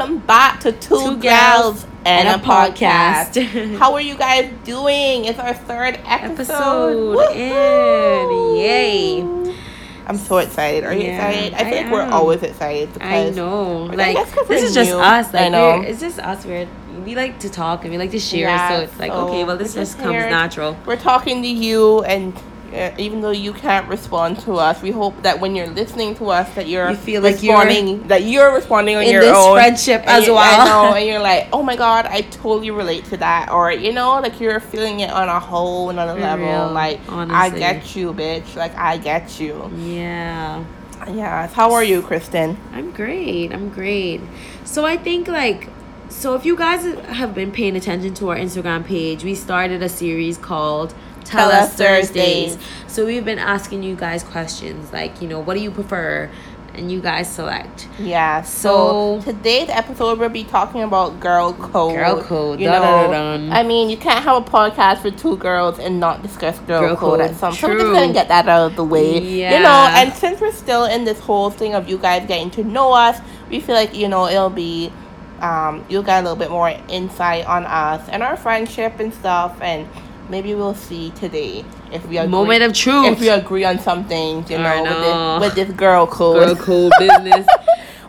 welcome back to Two, Two Girls Girls and, and a podcast. podcast. How are you guys doing? It's our third episode. Episode! Yay. I'm so excited. Are you Yeah, excited? I think we're always excited I because know. I Like guess 'cause this is just new. us. Like I know. it's just us. We're we like to talk and we like to share. Yeah, so it's like so okay, well this just comes natural. we're talking to you and Uh, even though you can't respond to us, we hope that when you're listening to us, that you're You feel like you're responding, that you're responding on in your this own friendship as you- well. Know, and you're like, oh my god, I totally relate to that, or you know, like you're feeling it on a whole another For level. real, like I get you, bitch. Like I get you. Yeah. Yeah. How are you, Kristen? I'm great. I'm great. So I think like so if you guys have been paying attention to our Instagram page, we started a series called Tell, Us Thursdays. So we've been asking you guys questions like, you know, what do you prefer? And you guys select. Yeah. So, So- today's episode we'll be talking about girl code. Girl code, You know, dun. I mean, you can't have a podcast for two girls and not discuss girl, Girl code, at some. So we're just gonna get that out of the way. Yeah. You know, and since we're still in this whole thing of you guys getting to know us, we feel like you know it'll be. Um, you'll get a little bit more insight on us and our friendship and stuff, and maybe we'll see today if we agree. Moment of truth. If we agree on some things, you know, I with know. this, with this girl code. Girl code business.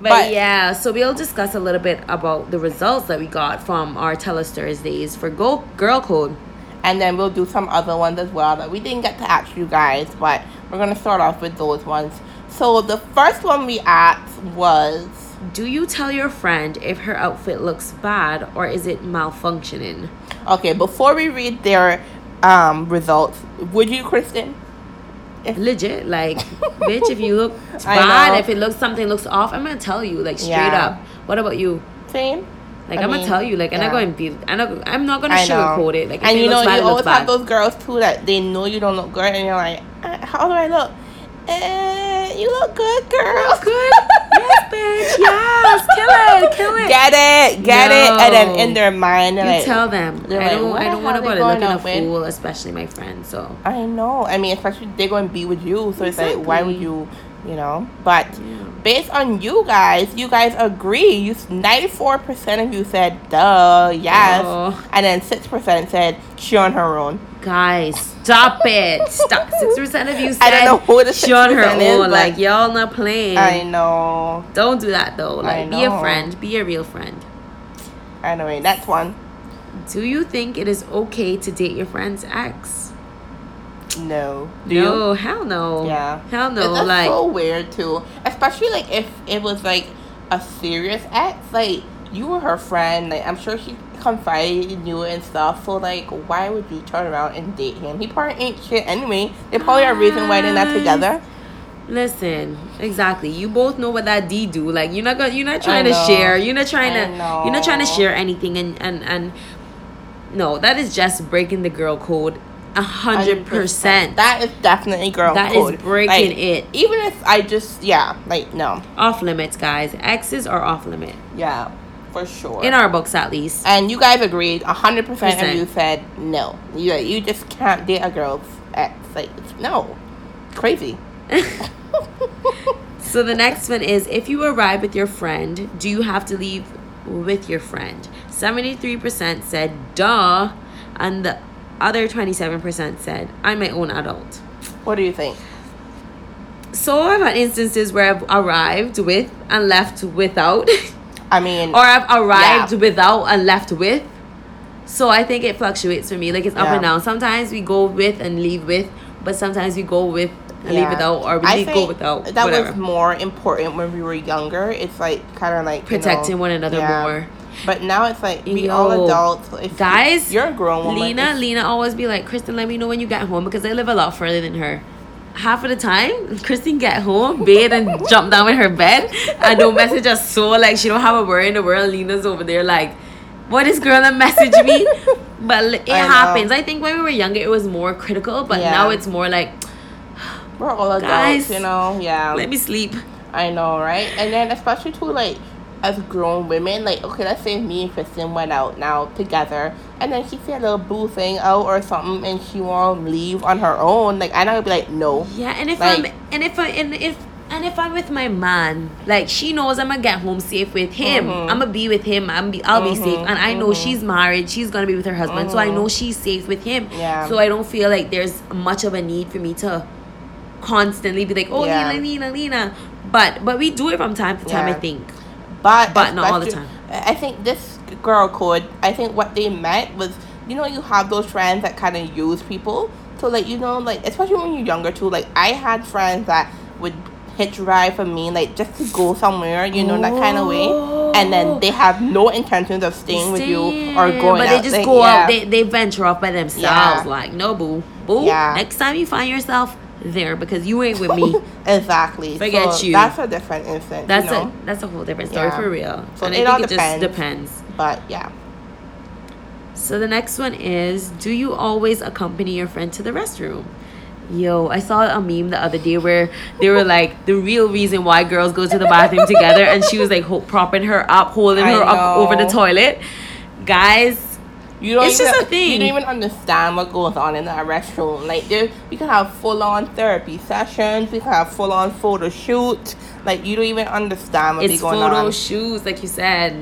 But, But- yeah, so we'll discuss a little bit about the results that we got from our Tell Us Thursdays for Go Girl Code. and then we'll do some other ones as well that we didn't get to ask you guys, but we're gonna start off with those ones. So the first one we asked was Do you tell your friend if her outfit looks bad or is it malfunctioning? okay. Before we read their um, results, would you, Kristen? Legit, like, bitch, if you look bad, if it looks something looks off, I'm gonna tell you, like, straight Yeah. up. What about you? Same. Like, I am gonna tell you, like, and I'm yeah. not going to be, I'm not, I'm not gonna sugarcoat it. Like, and you know, bad, you always have those girls too that they know you don't look good, and you're like, uh, how do I look? Eh, you look good, girl. Good. yes, bitch. Yes. Kill it. Kill it. Get it, get it, and then in their mind, You like, tell them. I like, don't. I don't want to go to looking a fool, especially my friends. So I know. I mean, especially they're going to be with you, so it's like, why would you, you know? But Yeah. based on you guys, you guys agree. You ninety four percent of you said, "Duh, yes," Oh. and then six percent said she on her own. guys, stop it. Stop. Six percent of you said I don't know who the she on her 6% is, own. like y'all not playing. I know. Don't do that though. Like be a friend. Be a real friend. Anyway, next one. Do you think it is okay to date your friend's ex? No. Do you? no, hell no. Yeah. Hell no. That's like so weird too. Especially like if it was like a serious ex, like you were her friend, like I'm sure she confided in you and stuff. So like why would you turn around and date him? He probably ain't shit anyway. They probably are reason why they're not together. Listen, exactly. You both know what that D do. Like you're not gonna you're not trying to share. You're not trying I to you're not trying to share anything and and and no, that is just breaking the girl code a hundred percent. That is definitely girl code. That is breaking Like, it. Even if I just yeah, like no. Off limits, guys. Exes are off limit. Yeah. For sure. In our books at least. and you guys agreed, hundred percent of you said no. You you just can't date a girl at Like no. Crazy. So the next one is if you arrive with your friend, do you have to leave with your friend? 73% said duh, and the other 27% said I'm my own adult. What do you think? So I've had instances where I've arrived with and left without, I mean, or I've arrived Yeah. without and left with. So I think it fluctuates for me. Like it's up Yeah. and down. Sometimes we go with and leave with, but sometimes we go with and leave without, or we leave, go without. That whatever. was more important when we were younger. It's like kind of like you Protecting know, one another yeah. more. But now it's like we all adults. If guys, you're a grown woman. Lena, Lena always be like, Kristen, let me know when you get home because I live a lot further than her. Half of the time, Kristen get home, bathe, and jump down in her bed, and don't message us so like she don't have a worry in the world. Lena's over there like, what is girl that message me? But it I know. happens. I think when we were younger, it was more critical, but Yeah. now it's more like, we're all adults, Guys, you know. Yeah. let me sleep. I know, right? And then especially too, like as grown women, like okay, let's say me and Kristen went out now together, and then she see a little boo thing out or something, and she won't leave on her own. Like I'm not gonna be like no. Yeah, and if Like- I'm and if I and if And if I'm with my man, like she knows I'm gonna get home safe with him. Mhm. I'm gonna be with him. I'm be, I'll be safe, and I know mhm. she's married. She's gonna be with her husband, so I Mhm. know she's safe with him. Yeah. So I don't feel like there's much of a need for me to constantly be like, oh Yeah. Lena, Lena, Lena. But but we do it from time to time. I think. But But not all the time. I think this girl code. I think what they meant was, you know, you have those friends that kind of use people. So like you know, like especially when you're younger too. Like I had friends that would hitch ride for me, like just to go somewhere, you know, that kind of way. And then they oh. have no intentions of staying with you or going But out. they just like, go yeah. out. They, they venture off by themselves. Yeah. Like no boo, boo. Yeah. Next time you find yourself there because you ain't with me. exactly. Forget so you. That's a different instance. That's you know? a that's a whole different story Yeah. for real. So and it I all think it depends. just depends. But yeah. So the next one is do you always accompany your friend to the restroom? Yo, I saw a meme the other day where they were like the real reason why girls go to the bathroom together and she was like ho- propping her up, holding I her up over the toilet. Guys, You don't It's even, just a thing. You don't even understand what goes on in that restroom. Like there, we can have full on therapy sessions. We can have full on photo shoots. Like you don't even understand what it's on. going photo on. shoots, like you said.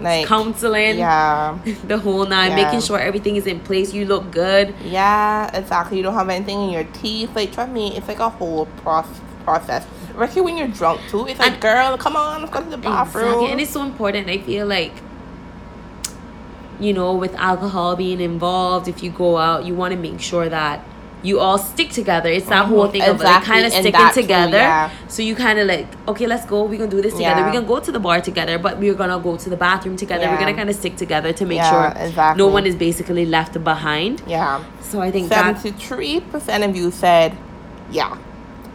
Like counseling, yeah, the whole nine, Yeah. making sure everything is in place, you look good. yeah, exactly. You don't have anything in your teeth. Like trust me, it's like a whole proc- process. Especially when you're drunk too. It's like, And- girl, come on, let's go to the bathroom. Exactly. And it's so important. I feel like, you know, with alcohol being involved, if you go out, you want to make sure that you all stick together. It's that whole Mhm. thing of like kind of sticking that too, together. yeah. So you kind of like, okay, let's go. We're going to do this together. Yeah. We're going to go to the bar together, but we're going to go to the bathroom together. We're going to kind of stick together to make Yeah, sure exactly. no one is basically left behind. yeah. So I think Seventy-three percent of you said, yeah,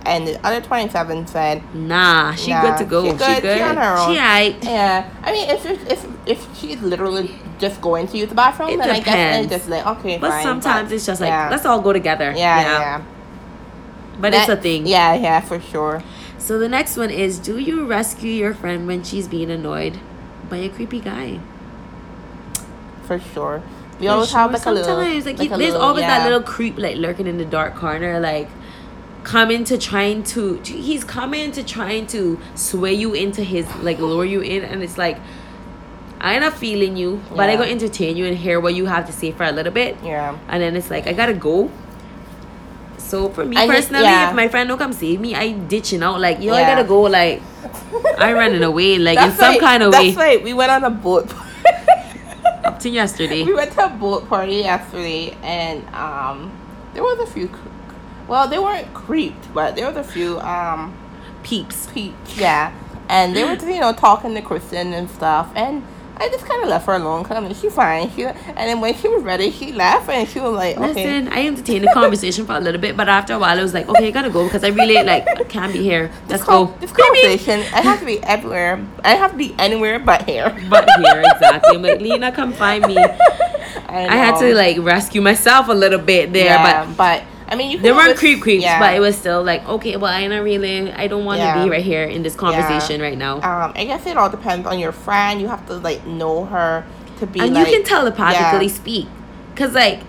and the other twenty-seven said, nah, she Nah, good to go. she She good. good. She on her own. She aight. Yeah, I mean, if if if, if she's literally just going to use the bathroom, It then I guess it's just like okay, But fine. sometimes it's just like, yeah. let's all go together. yeah, yeah, But That- it's a thing. Yeah, yeah, for sure. So the next one is do you rescue your friend when she's being annoyed by a creepy guy? For sure. We For always have sure. like a little. Sometimes like, you- a there's little- always that little creep like lurking in the dark corner like coming to trying to he's coming to trying to sway you into his like lure you in and it's like I'm not feeling you, but I Yeah. gonna entertain you and hear what you have to say for a little bit. Yeah. And then it's like I gotta go. So for me I just- personally, yeah. if my friend don't come save me, I ditching out. Like yo, I gotta go. Like I running away. Like in some kind of way. That's way. like we went on a boat. Party. Up to yesterday. we went to a boat party yesterday, and um, there was a few. Well, they weren't creeped, but there was a few um Peeps. peeps. Yeah, and they were you know talking to Kristen and stuff, and I just kind of left her alone. Cause I mean, she fine. She and then when she was ready, she left, and she was like, okay. Listen, I entertained the conversation for a little bit, but after a while, I was like, okay, I gotta go because I really like can't be here. Let's This, go. this conversation, I have to be everywhere. I have to be anywhere but here. But here, exactly. I'm like, Lena, come find me. I, I had to like rescue myself a little bit there, yeah, but but I mean, you can there weren't creep creeps, yeah. but it was still like, okay, well, I not really, I don't want to Yeah. be right here in this conversation right now. Um, I guess it all depends on your friend. You have to like know her to be and like. you can telepathically yeah. speak, cause like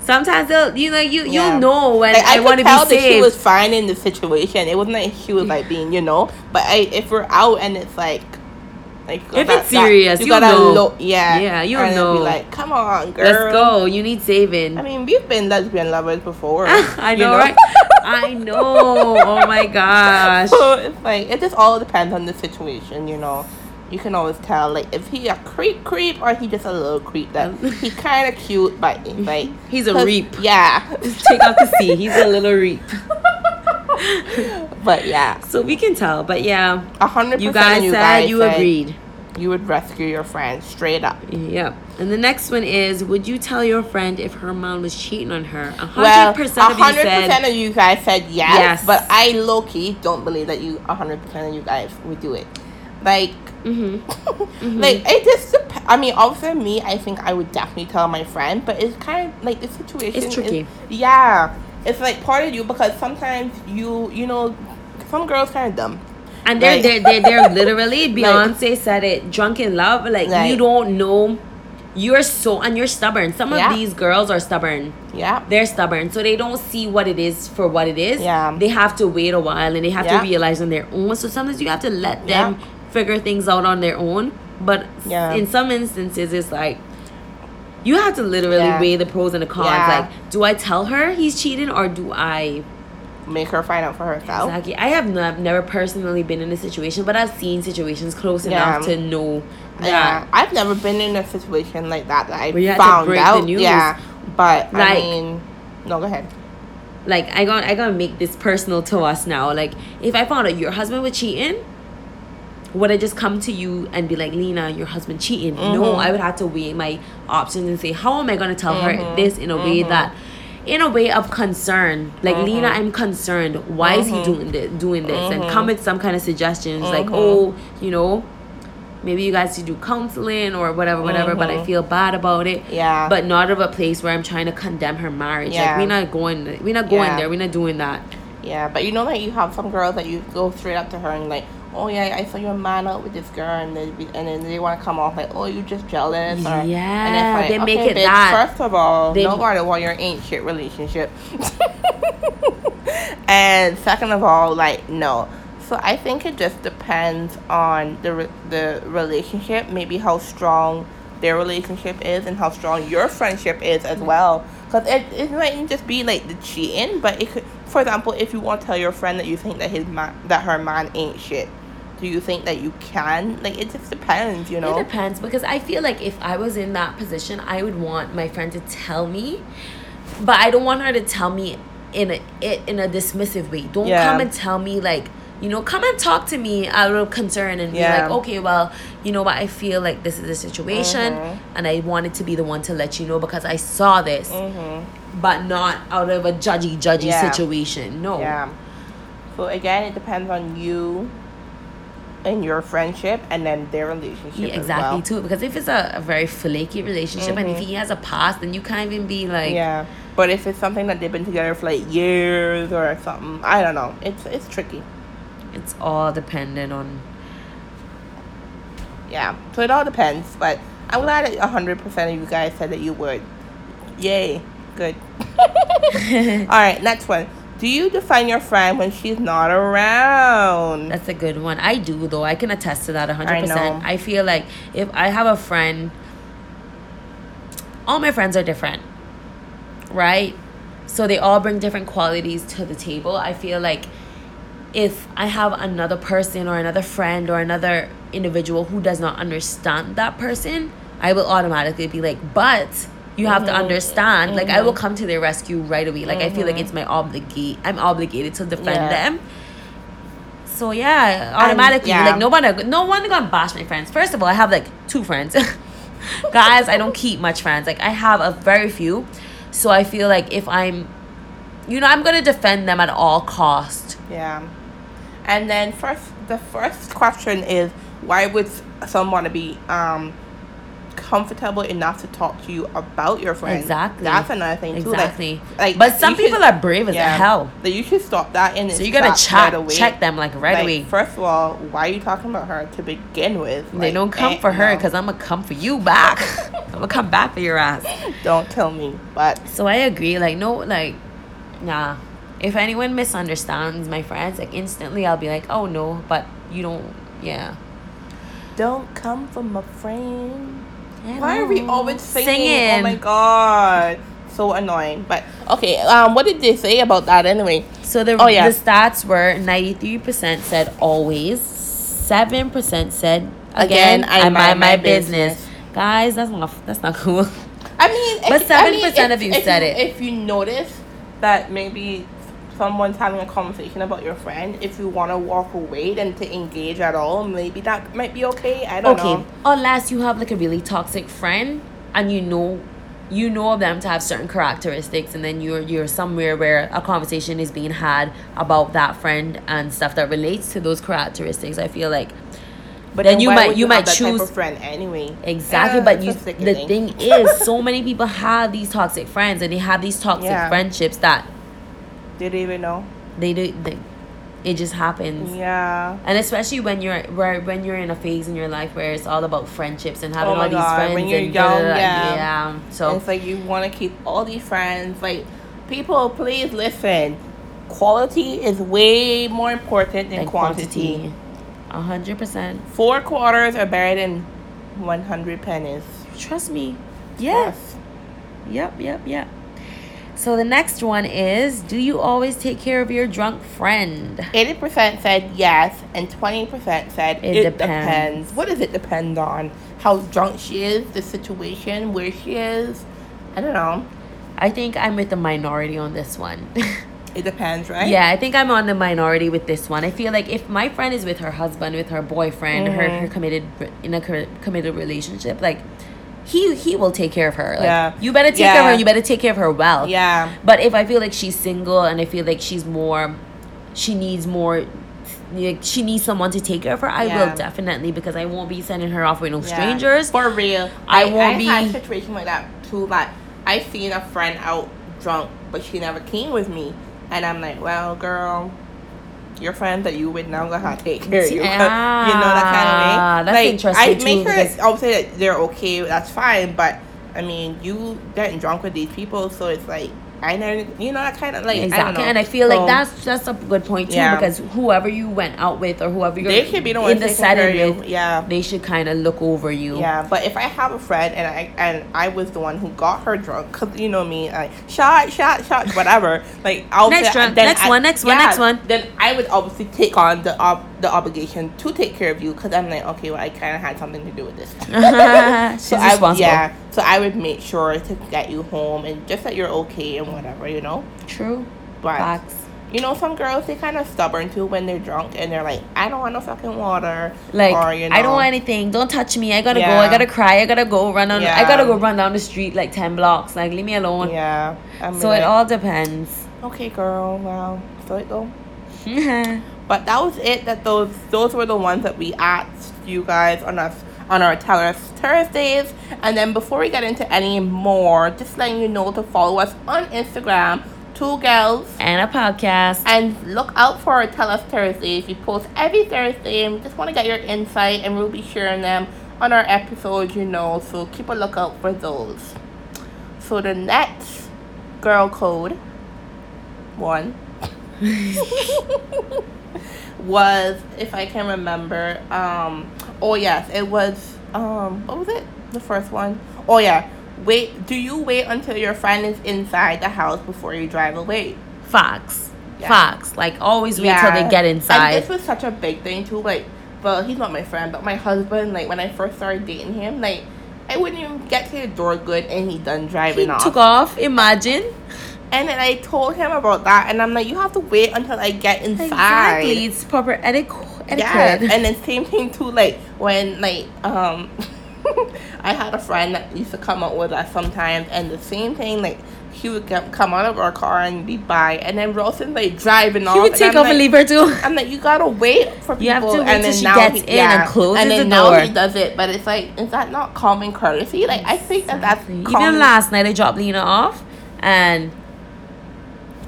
sometimes they'll, you know, you Yeah. you'll know when Like, I, could want to be that she was fine in the situation. It wasn't like she was like being, you know. But I, if we're out and it's like, like If it's serious, you you'll gotta know. lo- yeah, Yeah, then know. Be like, come on, girl. Let's go. You need saving. I mean, we've been lesbian lovers before. I you know, right? I know. Oh my gosh. So it's like it just all depends on the situation, you know. You can always tell, like, if he a creep creep or he just a little creep that he kind of cute, but like He's a reap. Yeah, just Take out the sea. He's a little reap. But yeah, So we can tell. But yeah, a hundred you guys you said guys you said agreed. You would rescue your friend straight up. Yep. And the next one is Would you tell your friend if her mom was cheating on her? A Well, hundred percent of you hundred said percent of you guys said yes, Yes. but I low key don't believe that you a hundred percent of you guys would do it. Like, mm-hmm. like it just. Dep- I mean, obviously, me, I think I would definitely tell my friend, but it's kind of like the situation. It's tricky. Is, yeah, it's like part of you because sometimes you, you know, some girls kind of dumb. And they're, Like- they're, they're, they're literally, Beyonce said it, drunk in love. Like, Like- you don't know you're so and you're stubborn. Some Yeah. of these girls are stubborn. Yeah. They're stubborn, so they don't see what it is for what it is. Yeah. They have to wait a while and they have Yeah. to realize on their own. So sometimes you have to let them Yeah. figure things out on their own. But Yeah. in some instances, it's like you have to literally weigh the pros and the cons. Like, do I tell her he's cheating or do I Make her find out for herself. Exactly. I have not, never personally been in a situation, but I've seen situations close Yeah. enough to know that. Yeah, I've never been in a situation like that that I Where to found out. news. Yeah, but I mean, no, go ahead. Like I got I gotta make this personal to us now. Like if I found out your husband was cheating, would I just come to you and be like, Lena, your husband cheating? No, Mhm. I would have to weigh my options and say, how am I gonna tell her Mhm. this in a way Mhm. that in a way of concern. Like Mhm. Lena, I'm concerned. Why is he Mhm. doing this doing this? And Mhm. come with some kind of suggestions like, oh, you know, maybe you guys should do counseling or whatever, whatever, but I feel bad about it. Yeah. But not of a place where I'm trying to condemn her marriage. Yeah. Like we're not going we're not going Yeah. there. We're not doing that. Yeah, but you know that you have some girls that you go straight up to her and like, oh yeah, I saw your man out with this girl, and they be, and then they want to come off like, oh, you just jealous, or and Yeah, like, they make okay, it bitch, that. First of all, They- nobody want your ain't shit relationship, and second of all, like no. So I think it just depends on the re- the relationship, maybe how strong their relationship is, and how strong your friendship is as mm-hmm. well. Because it, it might just be like the cheating, but it could, for example, if you want to tell your friend that you think that his man, that her man ain't shit, do you think that you can? Like it just depends, you know. It depends because I feel like if I was in that position, I would want my friend to tell me, but I don't want her to tell me in a it in a dismissive way. Don't Yeah. come and tell me like you know come and talk to me out of concern and Yeah. be like okay well you know what I feel like this is the situation Mhm. and I wanted to be the one to let you know because I saw this, Mhm. but not out of a judgy judgy Yeah. situation. No. Yeah. So again, it depends on you and your friendship, and then their relationship. Yeah, exactly well. too. Because if it's a, a very flaky relationship and if Mhm. he has a past, then you can't even be like, yeah. But if it's something that they've been together for like years or something, I don't know. It's it's tricky. it's all dependent on. Yeah. So it all depends. But I'm glad that hundred percent of you guys said that you would. Yay. Good. all right. Next one. Do you define your friend when she's not around? That's a good one. I do though. I can attest to that hundred I know. percent. I feel like if I have a friend, all my friends are different, right? So they all bring different qualities to the table. I feel like if I have another person or another friend or another individual who does not understand that person, I will automatically be like, but you have to Mhm. understand. Like I will Mhm. come to their rescue right away. Like I feel like Mhm. it's my obligate. I'm obligated to defend Yeah. them. So yeah, automatically, yeah. like no one, no one gonna bash my friends. First of all, I have like two friends, guys. I don't keep much friends. Like I have a very few, so I feel like if I'm, you know, I'm gonna defend them at all cost. Yeah. And then first, the first question is why would someone be um comfortable enough to talk to you about your friend? Exactly. That's another thing too. like- Exactly. Like, But some you should- people are brave as yeah, hell. That you should stop that in. So you gotta check right away. check them like right Like, away. First of all, why are you talking about her to begin with? they don't come eh, for her no. because I'm gonna come for you back. I'm gonna come back for your ass. Don't tell me. But So I agree. Like no, like nah. If anyone misunderstands my friends, like instantly I'll be like, oh no, but you don't. Yeah. don't come from a friend. I Why are we always singing? Singing. Oh my god. So annoying. But okay, um what did they say about that anyway? So the Oh, yeah. the stats were ninety three percent said always, seven percent said again, Again, I I, mind mind my my business. business. Guys, that's not that's not cool. I mean, But if- I mean, 7% if- of you if said you- it. If you notice that maybe someone's having a conversation about your friend, if you want to walk away then to engage at all, maybe that might be okay. I don't okay, know. unless you have like a really toxic friend and you know you know them to have certain characteristics and then you're you're somewhere where a conversation is being had about that friend and stuff that relates to those characteristics i feel like But then you why might- you might type choose- of friend anyway. exactly Yeah, but you the thing is so many people have these toxic friends and they have these toxic Yeah. friendships that Did they even know? they do they, it just happens. Yeah. And especially when you're where when you're in a phase in your life where it's all about friendships and having Oh all these God, friends when you're and young, yeah. yeah. So it's like you want to keep all these friends. Like, people, please listen. Quality is way more important than quantity. A hundred percent. Four quarters are better than 100 pennies. Trust me. Yes. Yep, yep, yep. So the next one is do you always take care of your drunk friend? 80% said yes, and 20% said It it, depends. depends. What does it depend on? How drunk she is, the situation, where she is? I don't know. I think I'm with the minority on this one. It depends, right? Yeah, I think I'm on the minority with this one. I feel like if my friend is with her husband, with her boyfriend, her, Mm-hmm. her committed in a committed relationship, like he he will take care of her. Like, Yeah. you better take care of her. You better take care of her well. Yeah. But if I feel like she's single and I feel like she's more, she needs more. Like she needs someone to take care of her. I Yeah. will definitely because I won't be sending her off with no Yeah. strangers. For real. I I, won't I be- had a situation like that too. Like I seen a friend out drunk, but she never came with me, and I'm like, well, girl. Your friend that you with now gonna have to take care of you. you know that kind of. Ah, that's like, interesting I make sure because- I'll say that they're okay. That's fine, but I mean, you getting drunk with these people, so it's like I never, you know, that kind of like I don't exactly, know. and I feel So, like that's that's a good point too Yeah. because whoever you went out with or whoever you're they should be the in the setting with. Yeah. they should kind of look over you. Yeah, but if I have a friend and I and I was the one who got her drunk, cause you know me, I shot, shot, shot, whatever. Like I'll Next say- drunk, then next I- one, next one, next one. Then I would obviously take on the ob- the obligation to take care of you, cause I'm like, okay, well, I kind of had something to do with this. So I, yeah, so I would make sure to get you home and just that you're okay and whatever, you know. True. But Facts. you know, some girls they kind of stubborn too when they're drunk and they're like, I don't want no fucking water. Like or, you know, I don't want anything. Don't touch me. I gotta go. I gotta cry. I gotta go run on. I gotta go run down the street like ten blocks. Like leave me alone. Yeah. I'm So like, it all depends. Okay, girl. Wow. So it go. But that was it. That those those were the ones that we asked you guys on us on our Tell Us Thursdays. And then before we get into any more, just letting you know to follow us on Instagram, Two Girls, and a podcast. and look out for our Tell Us Thursdays. We post every Thursday, and we just want to get your insight, and we'll be sharing them on our episodes. You know, so keep a lookout for those. So the next girl code one was if I can remember. Um oh yes, it was um what was it? The first one. Oh yeah. Wait do you wait until your friend is inside the house before you drive away? Fox. Yeah. Fox. Like always wait till they get And inside. this was such a big thing too, like well, he's not my friend, but my husband, like when I first started dating him, like I wouldn't even get to the door good and he done driving off. He off. took off. Imagine. And then I told him about that, and I'm like, you have to wait until I get inside. Exactly. It's proper etiquette. Yeah, and then same thing too. Like when like um, I had a friend that used to come out with us sometimes, and the same thing like he would get, come out of our car and be by, and then Wilson like driving off. he would take off like, and leave her too. I'm like, you gotta wait for people. You have to wait and then she now gets he- in and closes and then the now door. he does it, but it's like, is that not common courtesy? Like I think that that's common. Even last night, I dropped Lena off, and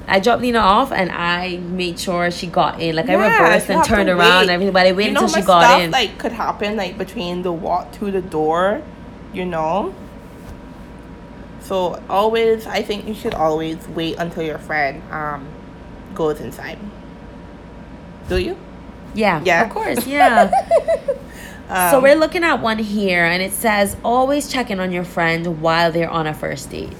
I dropped Nina off, and I made sure she got in. Like I Yeah, reversed you and turned around and everything, but I waited you know until she got stuff, in. like could happen like between the walk to the door, you know. So always, I think you should always wait until your friend um goes inside. Do you? yeah, Yeah. of course, yeah. so Um, we're looking at one here, and it says always check in on your friend while they're on a first date.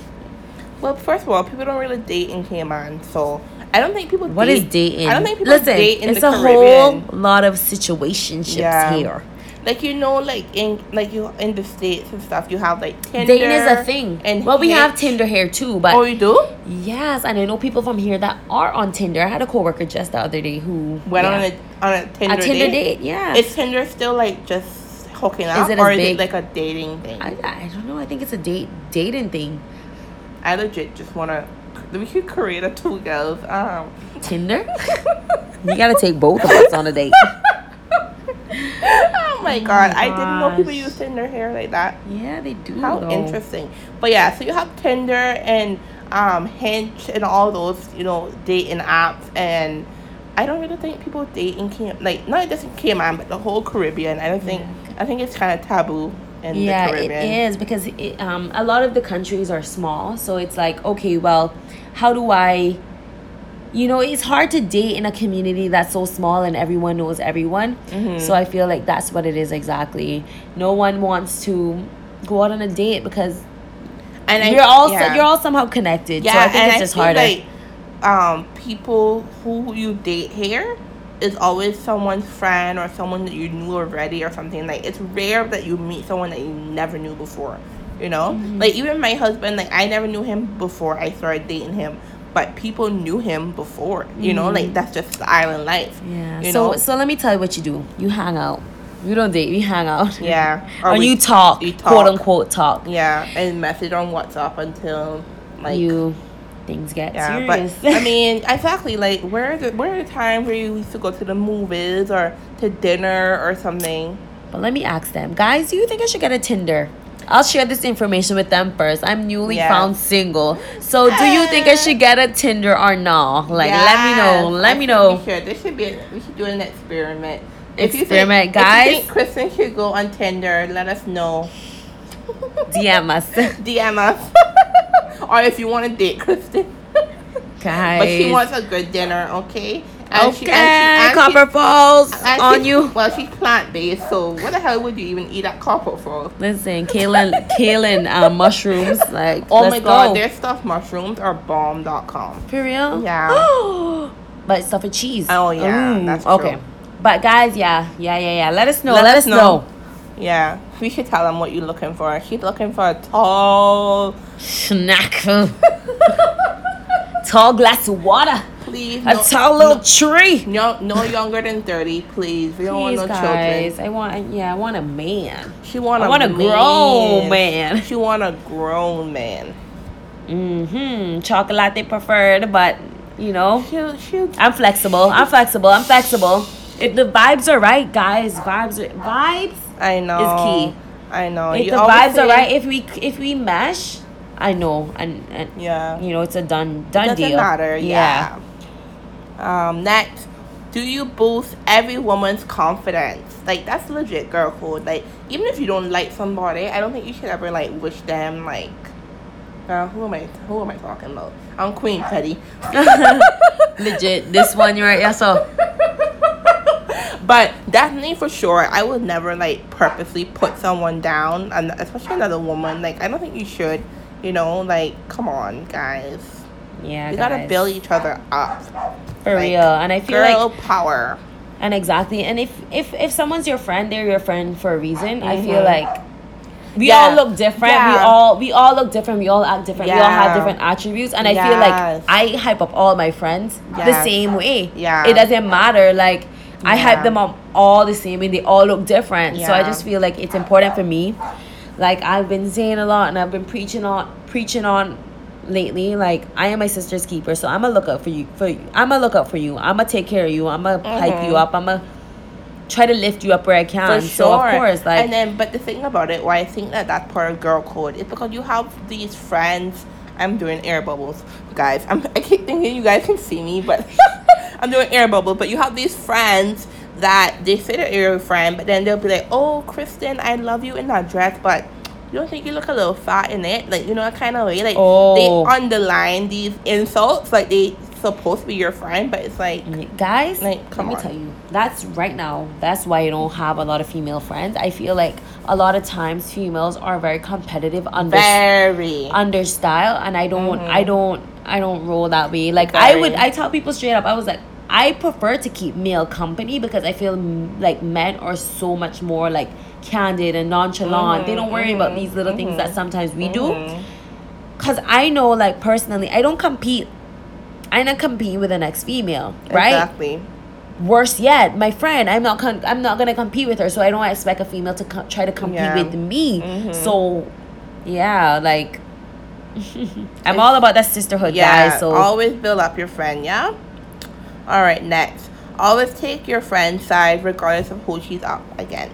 Well, first of all, people don't really date in Cayman, so I don't think people. What date, is dating? I don't think people Listen, date in it's the a Caribbean. whole lot of situationships Yeah. here. Like you know, like in like you in the states and stuff, you have like Tinder. Dating is a thing. And well, we have Tinder here too, but Oh, you do? Yes, and I know people from here that are on Tinder. I had a coworker just the other day who Went yeah. on a on a Tinder, a Tinder date. date. Yeah, Is Tinder still like just hooking up, it or is big? it like a dating thing? I, I don't know. I think it's a date dating thing. I legit just wanna. We could create a two girls. Um. Tinder. you gotta take both of us on a date. oh my god! I didn't know people use Tinder here like that. Yeah, they do. How though. interesting. But yeah, so you have Tinder and um Hinge and all those you know dating apps and I don't really think people date in Cayman, like not just in Cayman, but the whole Caribbean. I don't think I think it's kind of taboo in yeah, the it Caribbean. is because it, um, a lot of the countries are small, so it's like okay, well, how do I? You know, it's hard to date in a community that's so small and everyone knows everyone. Mm-hmm. So I feel like that's what it is exactly. No one wants to go out on a date because And I- you're all yeah. you're all somehow connected. Yeah, so I think and it's I just feel harder. like um, people who you date here is always someone's friend or someone that you knew already or something. Like it's rare that you meet someone that you never knew before. You know, Mm-hmm. like even my husband, like I never knew him before I started dating him, but people knew him before. You know, like that's just the island life. Mm-hmm. yeah. You so know? so let me tell you what you do. You hang out. You don't date. You hang out. Yeah. Or, we- you talk, you talk. Quote unquote talk. Yeah, and message on WhatsApp until like you things get Yeah, serious. but I mean, exactly. Like, where are the where are the times where you used to go to the movies or to dinner or something? But let me ask them, guys, do you think I should get a Tinder? I'll share this information with them first. I'm newly Yeah. found single. So do you think I should get a Tinder or no? Like let me know. Let I me know. We should. This should be. A, we should do an experiment. If you Experiment, think, guys. If you think Kristen should go on Tinder, let us know. DM us. DM us. Or if you want to date Kristen. guys. But she wants a good dinner, okay? And okay, she- and she- and she- Copper Falls and on she- you. Well, she's plant based, so what the hell would you even eat at Copper for? Listen, Kaylin, Kaylin, uh, mushrooms. Like, Oh my god, go. their stuffed mushrooms are bomb.com. For real? Yeah. but stuff with cheese. Oh, yeah, Ooh, that's okay. But guys, yeah, yeah, yeah, yeah. Let us know. Let Let, us us know. know. Yeah, we should tell them what you're looking for. She's looking for a tall, Snack. Tall glass of water. please. A no, tall little tree. no, no younger than 30, please. We don't Please, want no guys. children. I want. Yeah, I want a man. She want I a want a grown man. She want a grown man. Mm-hmm. Chocolate preferred, but you know, She'll, she'll, I'm flexible. I'm flexible. I'm flexible. If the vibes are right, guys, vibes are vibes. I know. Is key. I know. if You the vibes are right, if we if we mesh, I know, and, and Yeah. you know, it's a done done Doesn't deal. matter. Yeah. Um. Next, do you boost every woman's confidence? Like that's legit girl code. Like even if you don't like somebody, I don't think you should ever like wish them like. Uh, who am I? Who am I talking about? I'm Queen Petty. Legit. This one, you're right. Yeah. So But definitely for sure, I would never like purposely put someone down, and especially another woman. Like I don't think you should. You know, like come on, guys. yeah, You gotta build each other up. for like, real. And I feel like Girl power. And exactly. And if if if someone's your friend, they're your friend for a reason. I feel Mhm. like we Yeah. all look different. Yeah. We all we all look different. We all act different. Yeah. We all have different attributes. And I feel like I hype up all my friends the same way. Yeah. It doesn't matter. Like I hype them up all the same and They all look different. So I just feel like it's important for me. Like I've been saying a lot and I've been preaching on preaching on lately. Like i am my sister's keeper so i'm gonna look up for you for you i'm gonna look up for you. I'm gonna take care of you. I'm gonna hype you mm-hmm. up. I'm gonna try to lift you up where i can. So of course like and then, but the thing about it, why I think that that's part of girl code is because you have these friends. I'm doing air bubbles, guys. I'm, I keep thinking you guys can see me, but I'm doing air bubble, But you have these friends that they say they're your friend, but then they'll be like, "Oh, Kristen, I love you in that dress, but." You don't think you look a little fat in it, like you know, kind of way. Like Oh. they underline these insults, like they supposed to be your friend, but it's like guys Like, let come me on. tell you that's right now that's why i don't have a lot of female friends i feel like a lot of times females are very competitive under very. under style and i don't Mhm. i don't i don't roll that way. Like i would i tell people straight up i was like i prefer to keep male company because i feel like men are so much more like candid and nonchalant. They Mhm, don't worry about mhm, these little things mhm, that sometimes we do. Mhm. because i know like personally i don't compete i don't compete with the next female right? Exactly. worse yet my friend i'm not con- i'm not gonna compete with her so i don't expect a female to co- try to compete Yeah. with me. So yeah like i'm all about that sisterhood Yeah. guys so always build up your friend. Yeah. All right. Next, always take your friend's side regardless of who she's up against.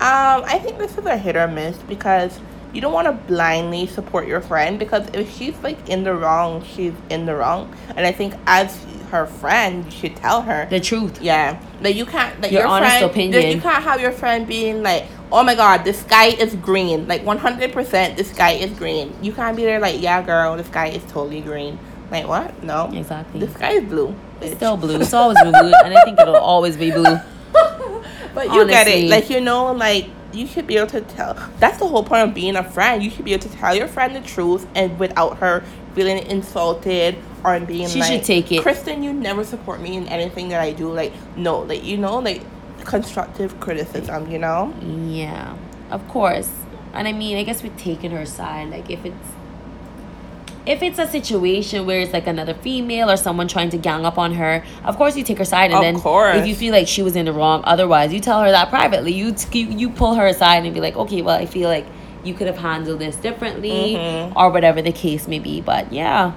Um, I think this is a hit or miss because you don't want to blindly support your friend because if she's like in the wrong, she's in the wrong. And I think as her friend, you should tell her The truth. Yeah, like you can't like Your your, honest friend. opinion. You can't have your friend being like, "Oh my God, the sky is green." Like one hundred percent, the sky is green. You can't be there like, "Yeah, girl, the sky is totally green." Like what? No, Exactly. the sky is blue. It's still blue. It's always blue, and I think it'll always be blue. but you get it. Like you know, like you should be able to tell. That's the whole point of being a friend. You should be able to tell your friend the truth, and without her feeling insulted or being She like, should take it. Kristen, you never support me in anything that I do. Like no, like you know, like constructive criticism. You know. Yeah, of course. And I mean, I guess we're taking her side. Like if it's if it's a situation where it's like another female or someone trying to gang up on her, of course you take her side. And Of then course. if you feel like she was in the wrong, otherwise you tell her that privately. You you, you pull her aside and be like, okay, well I feel like you could have handled this differently Mhm. or whatever the case may be. But yeah,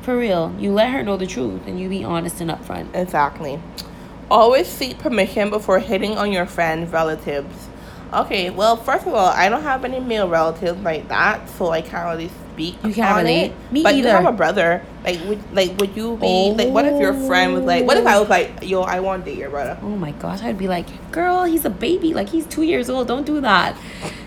for real, you let her know the truth and you be honest and upfront. Exactly. Always seek permission before hitting on your friends' relatives. Okay, well, first of all, I don't have any male relatives like that, so I can't really speak. You can't relate? It. Me but either. you have a brother. Like, would like would you be like? What if your friend was like? What if I was like, yo, I want to date your brother? Oh my gosh, I'd be like, girl, he's a baby. Like, he's two years old. Don't do that.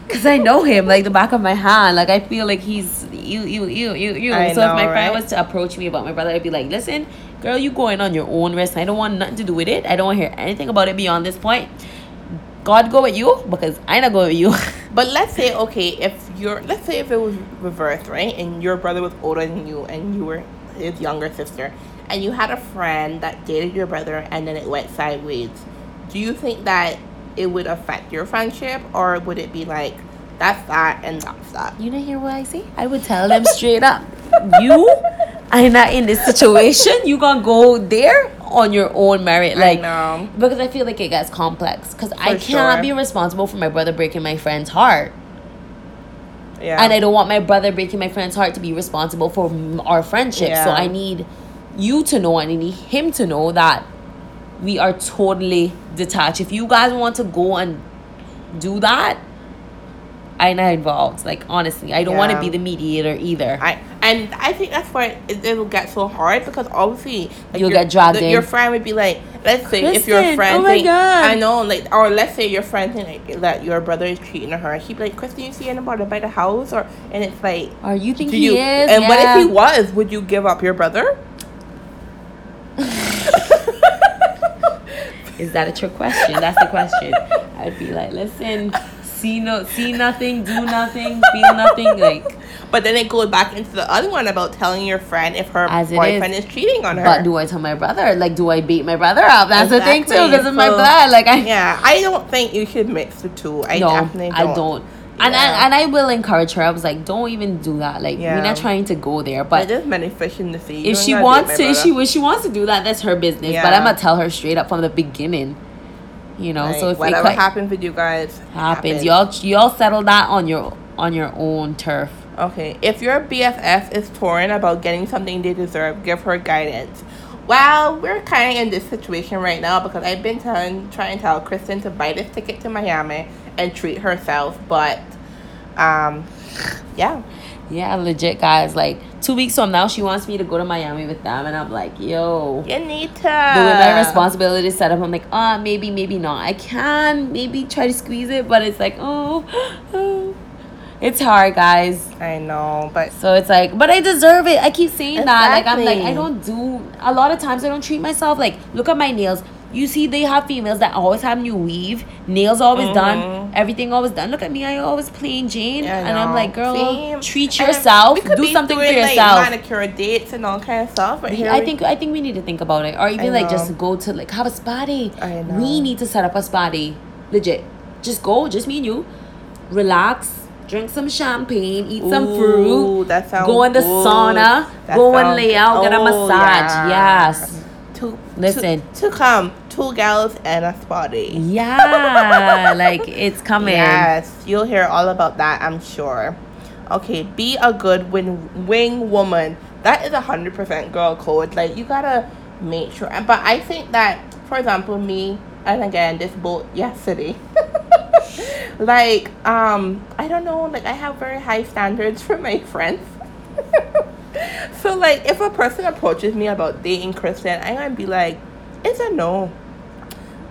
Because I know him like the back of my hand. Like, I feel like he's you, you, you, you, you. So if know, my friend was to approach me about my brother, I'd be like, listen, girl, you going on your own risk. I don't want nothing to do with it. I don't want to hear anything about it beyond this point. God go with you because I not going with you. But let's say, okay, if you're, let's say if it was reversed, right, and your brother was older than you, and you were his younger sister, and you had a friend that dated your brother, and then it went sideways. Do you think that it would affect your friendship, or would it be like, that's that and that's that? you know hear what I say? I would tell them straight up. You are not in this situation. You gonna go there on your own merit. Like know. because I feel like it gets complex. Because I cannot sure. be responsible for my brother breaking my friend's heart, Yeah. and I don't want my brother breaking my friend's heart to be responsible for our friendship. So I need you to know, and I need him to know that we are totally detached. If you guys want to go and do that. I'm not involved. Like honestly, I don't want to be the mediator either. I and I think that's why it, it'll get so hard because obviously like You'll your- get dragged the- in. Your friend would be like, let's say if your friend oh my think, God. I know like or let's say your friend think like, that your brother is cheating on her. He'd be like, Kristen, you see anybody by the house or and it's like. Or you think Do he you, is? and what if he was? Would you give up your brother? Is that a trick question? That's the question. I'd be like, listen, see no, see nothing, do nothing, feel nothing. Like, But then it goes back into the other one about telling your friend if her As boyfriend is. cheating on her. but do I tell my brother? Like, do I beat my brother up? That's the thing too, Exactly. because it's my blood. Like, I yeah, I don't think you should mix the two. I no, definitely don't. I don't. And I, and I will encourage her. I was like, don't even do that. Like, Yeah. we're not trying to go there. But there's many fish in the sea. If she wants to, if she if she wants to do that, that's her business. But I'm gonna tell her straight up from the beginning. You know, Like, so if whatever it happens with you guys happens, y'all y'all settle that on your on your own turf. Okay, if your BFF is torn about getting something they deserve, give her guidance. Well, we're kind of in this situation right now because I've been telling, trying to tell Kristen to buy this ticket to Miami and treat herself, but, um, yeah, Yeah, legit guys. Like two weeks from now, she wants me to go to Miami with them, and I'm like, yo. you need to. The way my responsibility is set up, I'm like, ah, maybe, maybe not. I can maybe try to squeeze it, but it's like, oh, oh. it's hard, guys. I know, but So it's like, but I deserve it. I keep saying that. Like I'm like, I don't do a lot of times I don't treat myself like look at my nails. You see they have females that always have new weave, nails always done, Mhm. everything always done. Look at me, I always plain Jane. Yeah, and I'm like, girl, See? treat yourself. we could Do something for yourself. Like manicure dates and all kind of stuff, but here I think I think we need to think about it, or even like just go to like have a spa day. We need to set up a spa day, legit. Just go, just me and you, relax, drink some champagne, eat some Ooh, fruit, that sounds go in the good. sauna, That go and lay out, get a Oh, massage. yeah. Yes, To, Listen. to, to come, two gals and a spa day. yeah, like it's coming. Yes, you'll hear all about that, I'm sure. Okay, be a good win- wing woman. That is a hundred percent girl code. Like you gotta make sure. But I think that, for example, me and again this boat yesterday. like um, I don't know. Like I have very high standards for my friends. so like, if a person approaches me about dating Kristen, I'm gonna be like, it's a no.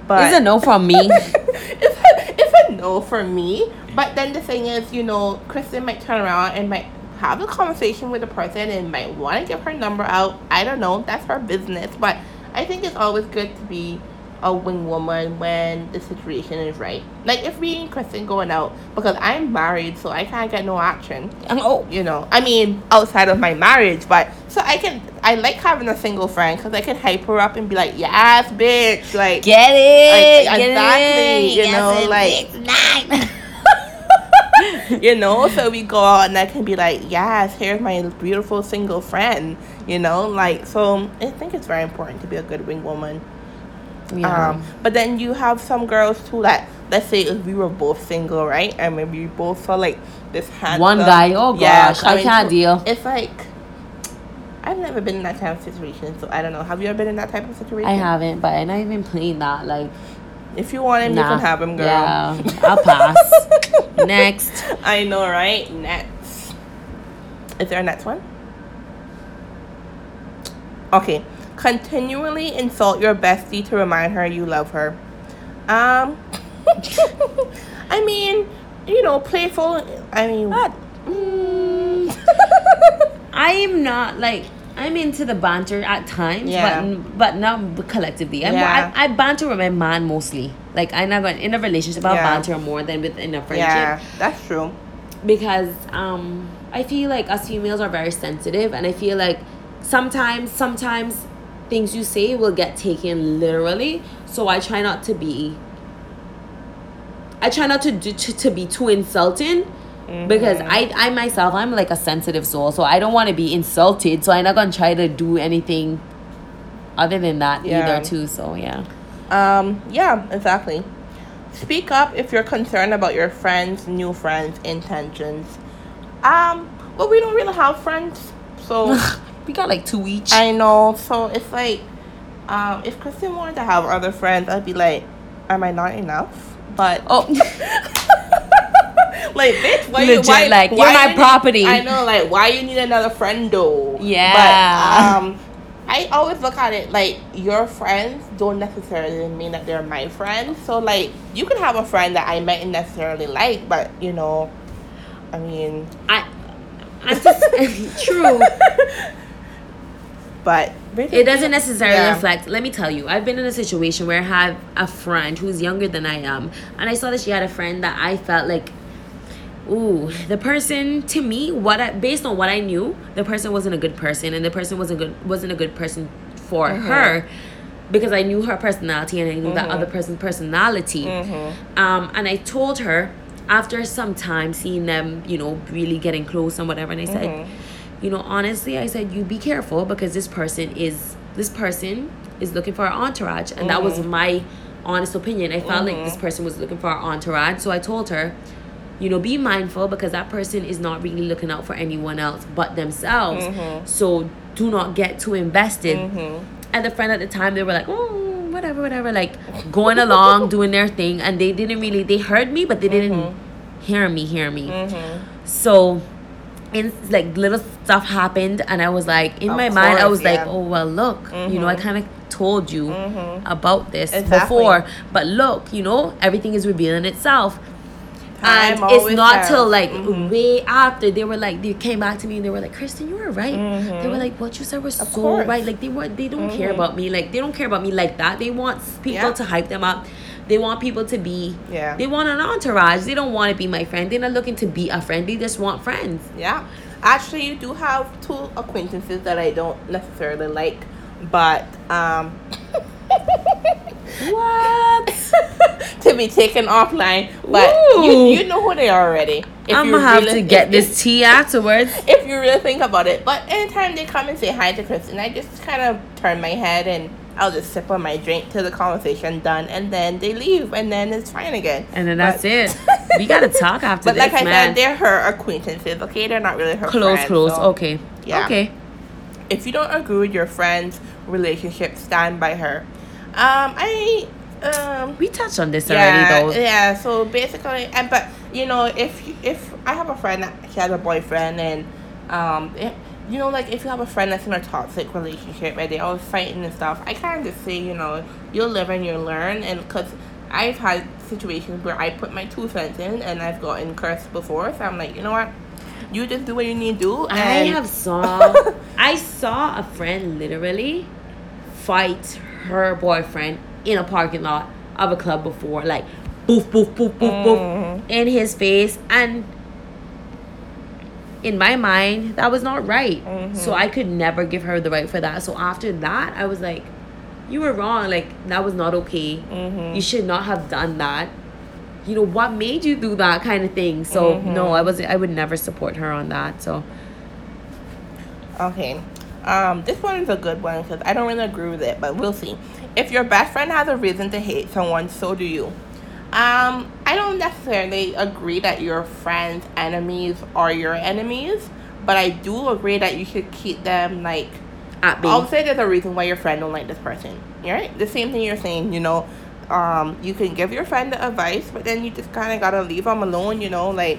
But It's a no from me. it's, a, it's a no for me. But then the thing is, you know, Kristen might turn around and might have a conversation with a person and might want to give her number out. I don't know. That's her business. But I think it's always good to be a wing woman when the situation is right. Like if me and Kristen going out because I'm married, so I can't get no action. oh, You know, I mean outside of my marriage, but so I can. I like having a single friend because I can hype her up and be like, "Yes, bitch!" Like get it. Like, get exactly, it. you know, like nine. you know so we go out and i can be like yes here's my beautiful single friend you know like so i think it's very important to be a good wing woman yeah. um but then you have some girls too that let's say if we were both single right and maybe we both saw like this handsome One guy, oh gosh, I can't deal. it's like i've never been in that type of situation so i don't know have you ever been in that type of situation I haven't, but I'm not even playing that. Like, if you want him nah. you can have him girl Yeah, I'll pass. Next. I know, right? Next. Is there a next one? Okay. Continually insult your bestie to remind her you love her. Um I mean, you know, playful I mean What? mm, I am not like I'm into the banter at times, Yeah. but but not collectively. I'm Yeah. I, I banter with my man mostly. Like I'm not going in a relationship. I'll Yeah. banter more than within a friendship Yeah, that's true. because um I feel like us females are very sensitive, and I feel like sometimes sometimes things you say will get taken literally. So I try not to be. I try not to do, to, to be too insulting because I I myself I'm like a sensitive soul, so I don't want to be insulted. So I'm not gonna try to do anything other than that Yeah. either too. So yeah. Um, yeah, exactly. Speak up if you're concerned about your friends, new friends' intentions. Um, well, we don't really have friends, so we got like two each. I know. So it's like, um, if Kristen wanted to have other friends, I'd be like, am I not enough? But oh. like, bitch, why Legit, you why, like, you're my you need- property. I know, like, why you need another friend though? Yeah. But um, I always look at it like your friends don't necessarily mean that they're my friends. So like, you can have a friend that I mightn't necessarily like, but you know, I mean, I, I'm just true. but It doesn't necessarily Yeah. reflect. Let me tell you, I've been in a situation where I have a friend who's younger than I am, and I saw that she had a friend that I felt like, ooh, the person to me, what I, based on what I knew, the person wasn't a good person, and the person wasn't good wasn't a good person for Mm-hmm. her. Because I knew her personality and I knew Mm-hmm. that other person's personality. Um, and I told her after some time seeing them, you know, really getting close and whatever, and I said, Mm-hmm. You know, honestly, I said, you be careful because this person is this person is looking for an entourage, and that Mm-hmm. was my honest opinion. I felt like this person was looking for an entourage, so I told her, you know, be mindful because that person is not really looking out for anyone else but themselves. Mm-hmm. So do not get too invested. And the friend at the time, they were like, oh, whatever, whatever, like going along, doing their thing, and they didn't really they heard me, but they didn't Mm-hmm. hear me, hear me. So and like little stuff happened and i was like in Of my mind i was like yeah. Mm-hmm. oh well look you know i kind of told you about this Exactly. before but look you know everything is revealing itself Time and it's not tells. till like Mhm. way after they were like they came back to me and they were like kristen you were right they were like what you said was so Mm-hmm. course. right like they were they don't care about me like they don't care about me like that they want people Yeah. to hype them up they want people to be Yeah. they want an entourage they don't want to be my friend they're not looking to be a friend they just want friends Yeah. Actually, you do have two acquaintances that I don't necessarily like, but um, What? to be taken offline. But you, you know who they are already. If I'm gonna have really- to get if- this tea afterwards. If you really think about it, but anytime they come and say hi to Kristen, I just kind of turn my head and I'll just sip on my drink till the conversation done, and then they leave, and then it's fine again. And then But- that's it. We gotta talk after But this, But like I man. said, they're her acquaintances. Okay, they're not really her close, friends, close. so- Okay. yeah. Okay. if you don't agree with your friend's relationship, stand by her. Um, I um We touched on this yeah already, though. yeah. So basically, and but you know, if if I have a friend that she has a boyfriend and um. It, you know, like if you have a friend that's in a toxic relationship and they're always fighting and stuff, I kind of just say, you know, you'll live and you'll learn. And because I've had situations where I put my two cents in and I've gotten cursed before, so I'm like, you know what? You just do what you need to do. I have saw I saw a friend literally fight her boyfriend in a parking lot of a club before, like boof boof boof boof Mhm. boof in his face and in my mind that was not right. So I could never give her the right for that. So after that I was like, You were wrong, like that was not okay. Mhm. You should not have done that. You know, what made you do that kind of thing? So no, I was I would never support her on that. So Okay. Um, this one is a good one because I don't really agree with it, but we'll see. If your best friend has a reason to hate someone, so do you. Um, I don't necessarily agree that your friends' enemies are your enemies, but I do agree that you should keep them like. at. I'll say there's a reason why your friend don't like this person. Right? The same thing you're saying. You know, um, you can give your friend the advice, but then you just kind of gotta leave them alone. You know, like.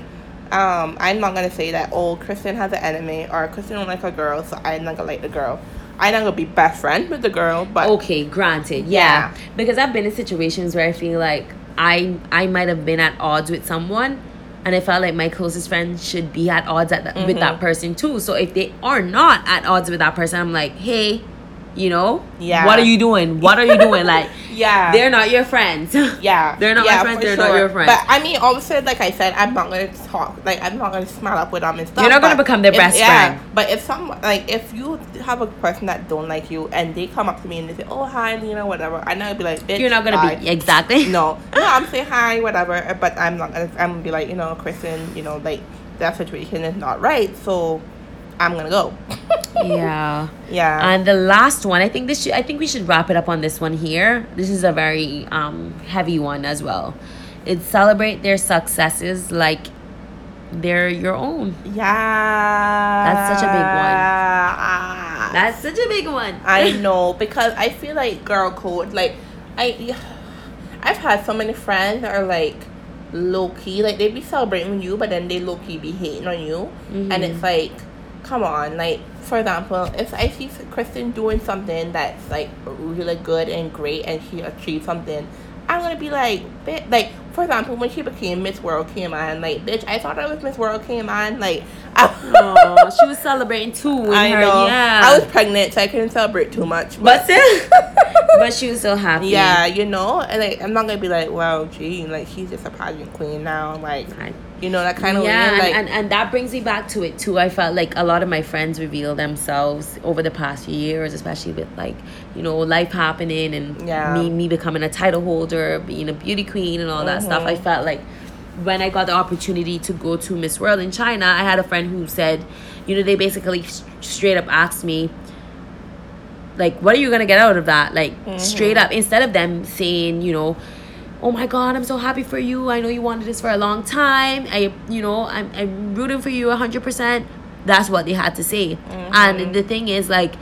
Um, I'm not gonna say that. Oh, Kristen has an enemy, or Kristen don't like a girl, so I'm not gonna like the girl. I'm not gonna be best friend with the girl, but okay granted yeah. Yeah. because i've been in situations where i feel like i i might have been at odds with someone and i felt like my closest friend should be at odds at th- with that mm-hmm. person too. So if they are not at odds with that person i'm like hey you know Yeah. what are you doing what are you doing like yeah, they're not your friends Yeah, They're not my friends, they're not your friends. But I mean, obviously, like I said, I'm not gonna talk. Like I'm not gonna smile up with them and stuff. You're not gonna become their if- best yeah, friend. But if some like if you have a person that don't like you and they come up to me and they say, "Oh hi, Lena," whatever, i know gonna be like, Bitch, you're not gonna bye." be exactly No, no, I'm saying hi, whatever. But I'm not gonna. I'm gonna be like, you know, Kristen, you know, like that situation is not right, so I'm gonna go. yeah yeah. And the last one, I think this should, I think we should wrap it up on this one here. This is a very um, heavy one as well. It's celebrate their successes like they're your own. yeah. That's such a big one. Ah. That's such a big one. I know because I feel like girl code. Like I, I've had so many friends that are like low key. Like they be celebrating you, but then they low key be hating on you, and Mm-hmm. it's like, come on. Like for example, if I see Kristen doing something that's like really good and great, and she achieved something. I'm gonna be like, bitch, like for example, when she became Miss World Cayman, like, bitch, I thought I was Miss World Cayman, like, Aw, she was celebrating too. I her, know. Yeah. I was pregnant, so I couldn't celebrate too much. but still, but she was so happy. yeah, you know, and like I'm not gonna be like, well, gee, like she's just a pageant queen now, like I- you know that kind of yeah, way. Like, and, and, and that brings me back to it too. I felt like a lot of my friends reveal themselves over the past few years, especially with like, you know, life happening and Yeah. me me becoming a title holder, being a beauty queen and all that stuff. I Mhm. felt like when I got the opportunity to go to Miss World in China, I had a friend who said, you know, they basically straight up asked me, like, what are you gonna get out of that? Like, straight up, instead of them saying, you know, oh my god i'm so happy for you. I know you wanted this for a long time. I you know i'm, I'm rooting for you 100% that's what they had to say. Mm-hmm. And the thing is like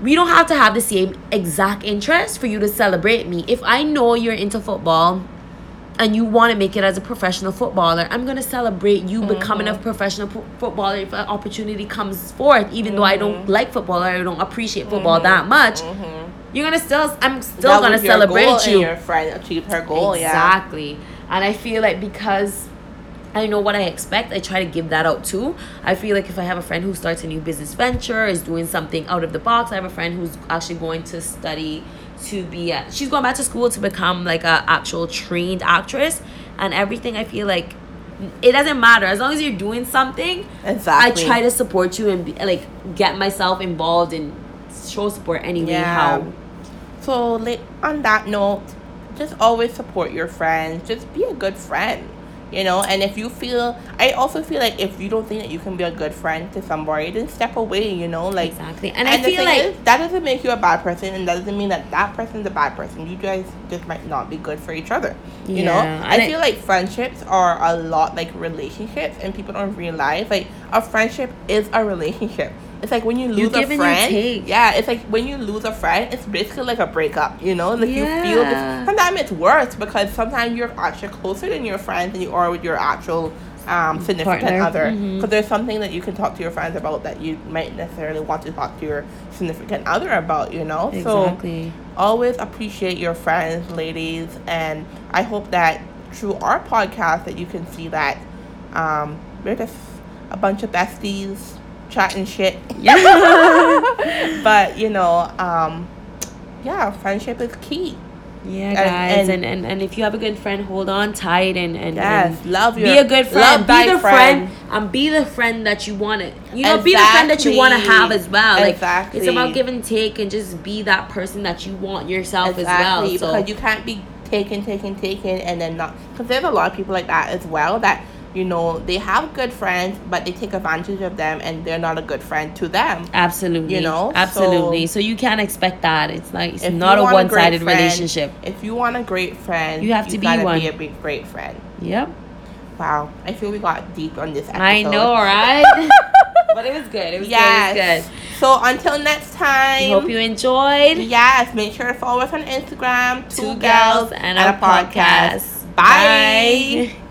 we don't have to have the same exact interest for you to celebrate me. If i know you're into football and you want to make it as a professional footballer i'm going to celebrate you becoming a mm-hmm. professional po- footballer if an opportunity comes forth even though i don't mm-hmm. like football or i don't appreciate football that much you're gonna still i'm still that gonna celebrate you your friend achieved her goal. Yeah. exactly and i feel like because I know what I expect. I try to give that out too. I feel like if I have a friend who starts a new business venture, is doing something out of the box. I have a friend who's actually going to study to be a, she's going back to school to become like a actual trained actress and everything. I feel like it doesn't matter as long as you're doing something. Exactly. I try to support you and be, like get myself involved and show support anyway. How So, like, on that note, just always support your friends. Just be a good friend, you know. And if you feel, I also feel like if you don't think that you can be a good friend to somebody, then step away, you know. Like exactly, and, I feel like is, that doesn't make you a bad person, and that doesn't mean that that person's a bad person. You guys just might not be good for each other. You know, Yeah, I and I- feel like friendships are a lot like relationships, and people don't realize like a friendship is a relationship. It's like when you lose a you friend. take. Yeah, it's like when you lose a friend, it's basically like a breakup. You know, like you feel this. Sometimes it's worse because sometimes you're actually closer than your friends than you are with your actual um, significant Partner. other because there's something that you can talk to your friends about that you might necessarily want to talk to your significant other about you know so always appreciate your friends ladies and i hope that through our podcast that you can see that um, we're just a bunch of besties chatting shit Yeah. but you know um, yeah friendship is key Yeah, And- guys, and- and, and, and if you have a good friend, hold on tight and and, yes and love your be a good friend. Be the friend. and be the friend that you want to. You know, be the friend that you want to have as well. Like it's about give and take, and just be that person that you want yourself exactly as well. So because you can't be taken taken taken and then not because there's a lot of people like that as well that you know they have good friends but they take advantage of them and they're not a good friend to them absolutely, You know, absolutely. so- So, you can't expect that. It's like it's not a one great sided friend- relationship. if you want a great friend You have to be one. be a big great friend Yep, wow i feel we got deep on this episode I know, right? but it was good. It was yes good. It was good. so until next time I hope you enjoyed. yes make sure to follow us on instagram Two, girls and, a podcast. Bye. Bye.